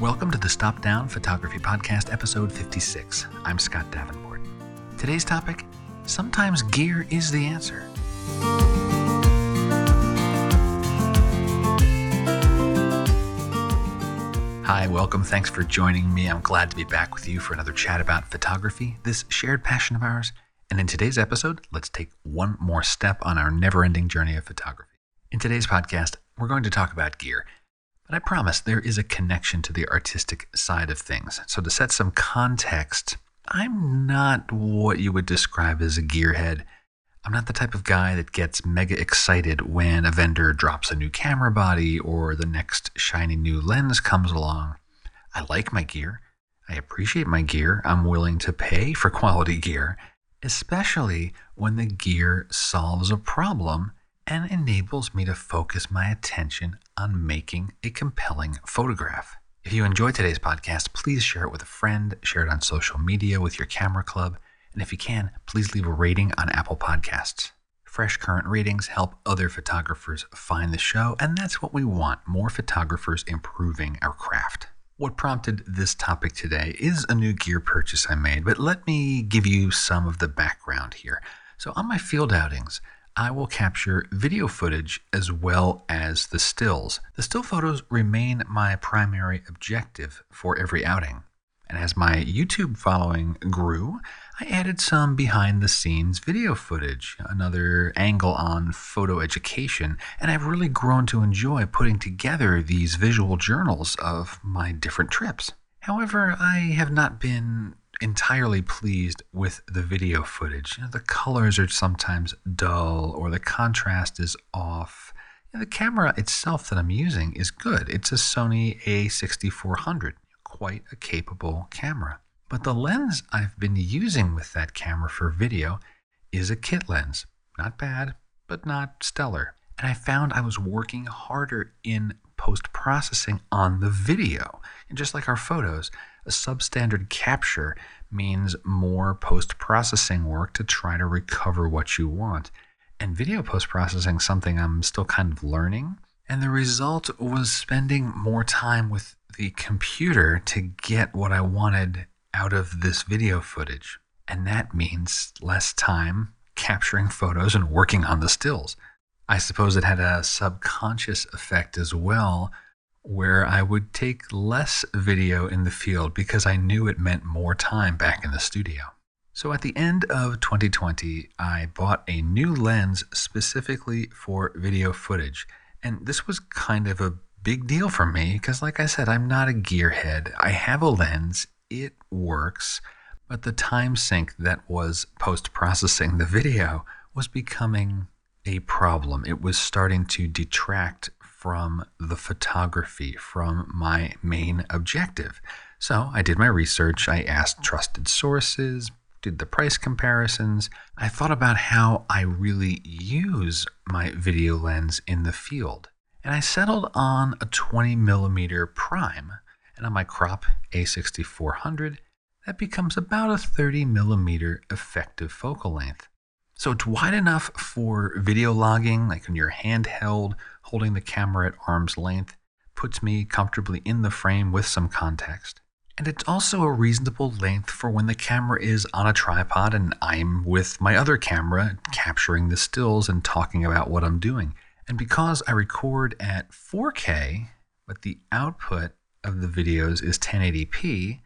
Welcome to the Stop Down Photography Podcast, episode 56. I'm Scott Davenport. Today's topic sometimes gear is the answer. Hi, welcome. Thanks for joining me. I'm glad to be back with you for another chat about photography, this shared passion of ours. And in today's episode, let's take one more step on our never ending journey of photography. In today's podcast, we're going to talk about gear. But I promise there is a connection to the artistic side of things. So, to set some context, I'm not what you would describe as a gearhead. I'm not the type of guy that gets mega excited when a vendor drops a new camera body or the next shiny new lens comes along. I like my gear. I appreciate my gear. I'm willing to pay for quality gear, especially when the gear solves a problem and enables me to focus my attention on making a compelling photograph. If you enjoyed today's podcast, please share it with a friend, share it on social media with your camera club, and if you can, please leave a rating on Apple Podcasts. Fresh current ratings help other photographers find the show, and that's what we want more photographers improving our craft. What prompted this topic today is a new gear purchase I made, but let me give you some of the background here. So, on my field outings, I will capture video footage as well as the stills. The still photos remain my primary objective for every outing. And as my YouTube following grew, I added some behind the scenes video footage, another angle on photo education, and I've really grown to enjoy putting together these visual journals of my different trips. However, I have not been entirely pleased with the video footage. You know, the colors are sometimes dull or the contrast is off. The camera itself that I'm using is good. It's a Sony a6400, quite a capable camera. But the lens I've been using with that camera for video is a kit lens. Not bad, but not stellar. And I found I was working harder in post processing on the video. And just like our photos, a substandard capture means more post processing work to try to recover what you want. And video post processing is something I'm still kind of learning. And the result was spending more time with the computer to get what I wanted out of this video footage. And that means less time capturing photos and working on the stills. I suppose it had a subconscious effect as well, where I would take less video in the field because I knew it meant more time back in the studio. So at the end of 2020, I bought a new lens specifically for video footage. And this was kind of a big deal for me because, like I said, I'm not a gearhead. I have a lens, it works, but the time sink that was post processing the video was becoming a problem. It was starting to detract from the photography, from my main objective. So I did my research. I asked trusted sources, did the price comparisons. I thought about how I really use my video lens in the field. And I settled on a 20 millimeter prime. And on my crop A6400, that becomes about a 30 millimeter effective focal length. So it's wide enough for video logging, like when you're handheld, holding the camera at arm's length, puts me comfortably in the frame with some context. And it's also a reasonable length for when the camera is on a tripod and I'm with my other camera capturing the stills and talking about what I'm doing. And because I record at 4K, but the output of the videos is 1080p,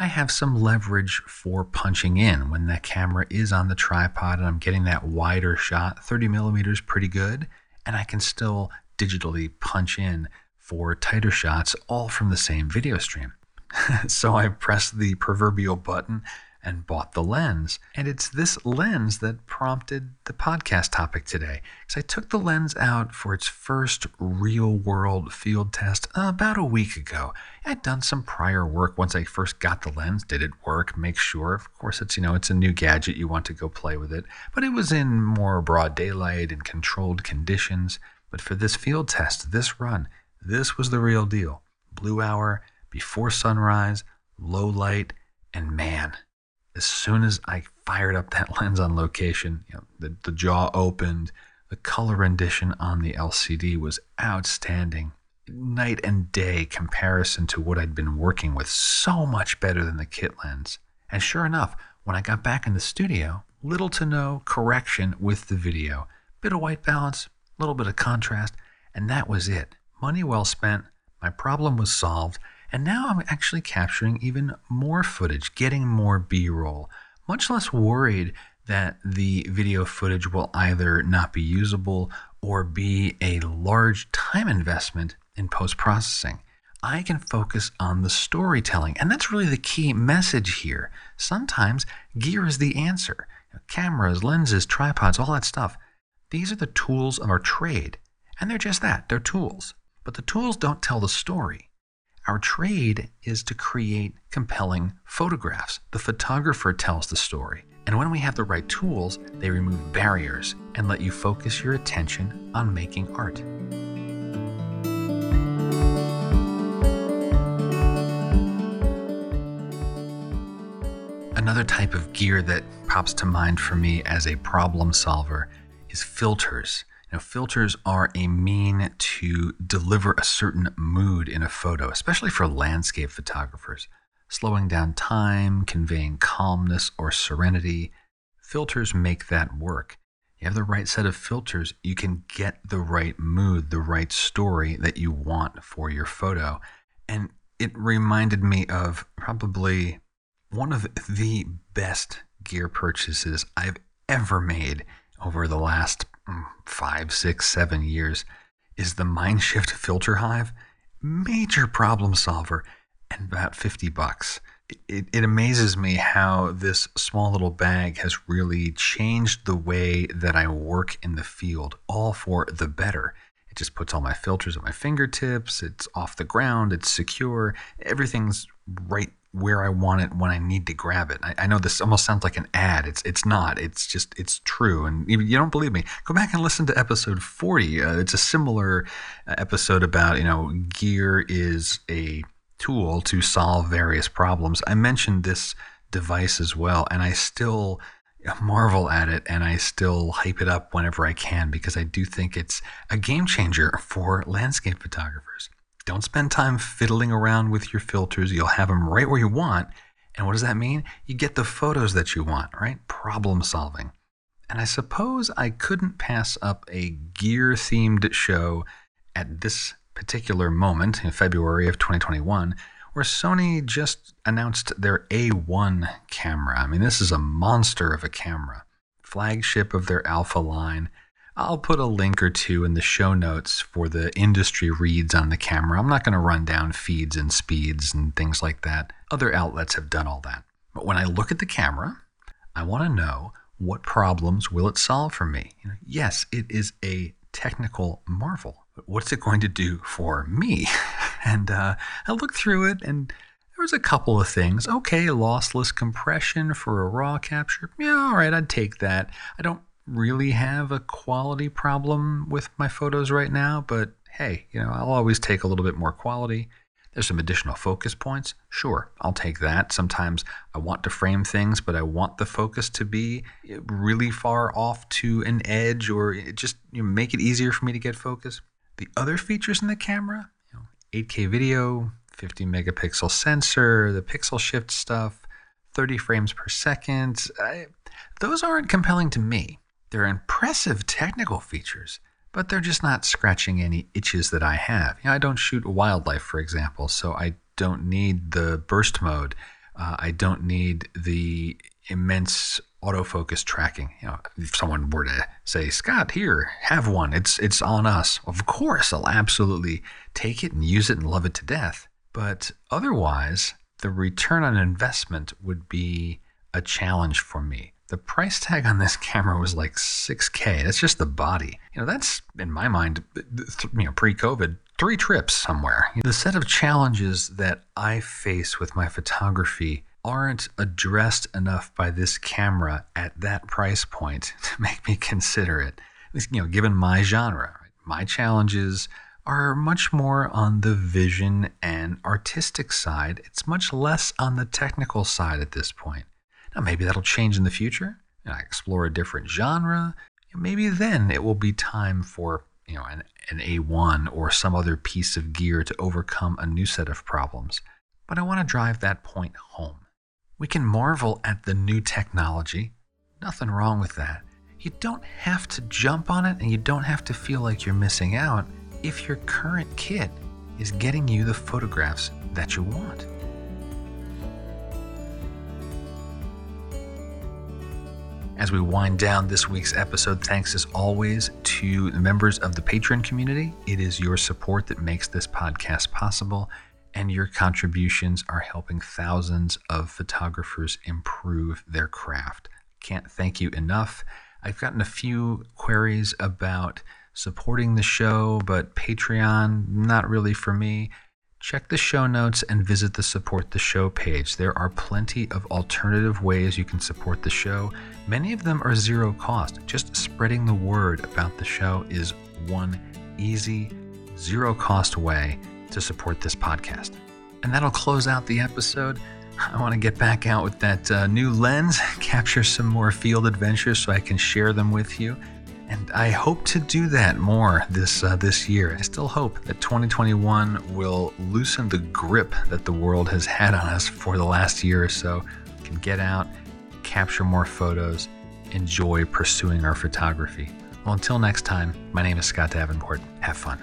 I have some leverage for punching in when the camera is on the tripod and I'm getting that wider shot. 30 millimeters, pretty good. And I can still digitally punch in for tighter shots, all from the same video stream. so I press the proverbial button and bought the lens. And it's this lens that prompted the podcast topic today. Because I took the lens out for its first real world field test about a week ago. I'd done some prior work once I first got the lens. Did it work? Make sure. Of course, it's, you know, it's a new gadget. You want to go play with it. But it was in more broad daylight and controlled conditions. But for this field test, this run, this was the real deal. Blue hour, before sunrise, low light, and man, as soon as I fired up that lens on location, you know, the, the jaw opened, the color rendition on the LCD was outstanding. night and day comparison to what I'd been working with, so much better than the kit lens. And sure enough, when I got back in the studio, little to no correction with the video. Bit of white balance, a little bit of contrast, and that was it. Money well spent, my problem was solved, and now I'm actually capturing even more footage, getting more B roll, much less worried that the video footage will either not be usable or be a large time investment in post processing. I can focus on the storytelling. And that's really the key message here. Sometimes gear is the answer cameras, lenses, tripods, all that stuff. These are the tools of our trade. And they're just that they're tools. But the tools don't tell the story. Our trade is to create compelling photographs. The photographer tells the story. And when we have the right tools, they remove barriers and let you focus your attention on making art. Another type of gear that pops to mind for me as a problem solver is filters. Now, filters are a mean to deliver a certain mood in a photo, especially for landscape photographers. Slowing down time, conveying calmness or serenity. Filters make that work. You have the right set of filters, you can get the right mood, the right story that you want for your photo. And it reminded me of probably one of the best gear purchases I've ever made over the last five, six, seven years is the Mindshift Filter Hive. Major problem solver and about 50 bucks. It, it, amazes me how this small little bag has really changed the way that I work in the field, all for the better. It just puts all my filters at my fingertips. It's off the ground. It's secure. Everything's right where I want it when I need to grab it. I, I, know this almost sounds like an ad. It's it's not. It's just it's true. And you don't believe me? Go back and listen to episode forty. Uh, it's a similar uh, episode about you know gear is a tool to solve various problems. I mentioned this device as well, and I still marvel at it and I still hype it up whenever I can because I do think it's a game changer for landscape photographers. Don't spend time fiddling around with your filters. You'll have them right where you want. And what does that mean? You get the photos that you want, right? Problem solving. And I suppose I couldn't pass up a gear themed show at this particular moment in February of 2021 where Sony just announced their A1 camera. I mean, this is a monster of a camera, flagship of their Alpha line. I'll put a link or two in the show notes for the industry reads on the camera. I'm not going to run down feeds and speeds and things like that. Other outlets have done all that. But when I look at the camera, I want to know what problems will it solve for me? You know, yes, it is a technical marvel, but what's it going to do for me? and uh, I looked through it and there was a couple of things. Okay, lossless compression for a raw capture. Yeah, all right, I'd take that. I don't really have a quality problem with my photos right now, but hey, you know, I'll always take a little bit more quality. There's some additional focus points. Sure, I'll take that. Sometimes I want to frame things, but I want the focus to be really far off to an edge or just you know, make it easier for me to get focus. The other features in the camera, you know, 8K video, 50 megapixel sensor, the pixel shift stuff, 30 frames per second, I, those aren't compelling to me. They're impressive technical features, but they're just not scratching any itches that I have. You know, I don't shoot wildlife, for example, so I don't need the burst mode. Uh, I don't need the immense autofocus tracking. You know, if someone were to say, "Scott, here, have one. It's it's on us." Of course, I'll absolutely take it and use it and love it to death. But otherwise, the return on investment would be a challenge for me. The price tag on this camera was like 6K. That's just the body. You know, that's in my mind, you know, pre-COVID, three trips somewhere. The set of challenges that I face with my photography aren't addressed enough by this camera at that price point to make me consider it. You know, given my genre, my challenges are much more on the vision and artistic side. It's much less on the technical side at this point. Now, maybe that'll change in the future, and I explore a different genre. Maybe then it will be time for you know, an, an A1 or some other piece of gear to overcome a new set of problems. But I want to drive that point home. We can marvel at the new technology. Nothing wrong with that. You don't have to jump on it and you don't have to feel like you're missing out if your current kit is getting you the photographs that you want. As we wind down this week's episode, thanks as always to the members of the Patreon community. It is your support that makes this podcast possible, and your contributions are helping thousands of photographers improve their craft. Can't thank you enough. I've gotten a few queries about supporting the show, but Patreon, not really for me. Check the show notes and visit the Support the Show page. There are plenty of alternative ways you can support the show. Many of them are zero cost. Just spreading the word about the show is one easy, zero cost way to support this podcast. And that'll close out the episode. I want to get back out with that uh, new lens, capture some more field adventures so I can share them with you and I hope to do that more this uh, this year. I still hope that 2021 will loosen the grip that the world has had on us for the last year or so. We can get out, capture more photos, enjoy pursuing our photography. Well, until next time, my name is Scott Davenport. Have fun.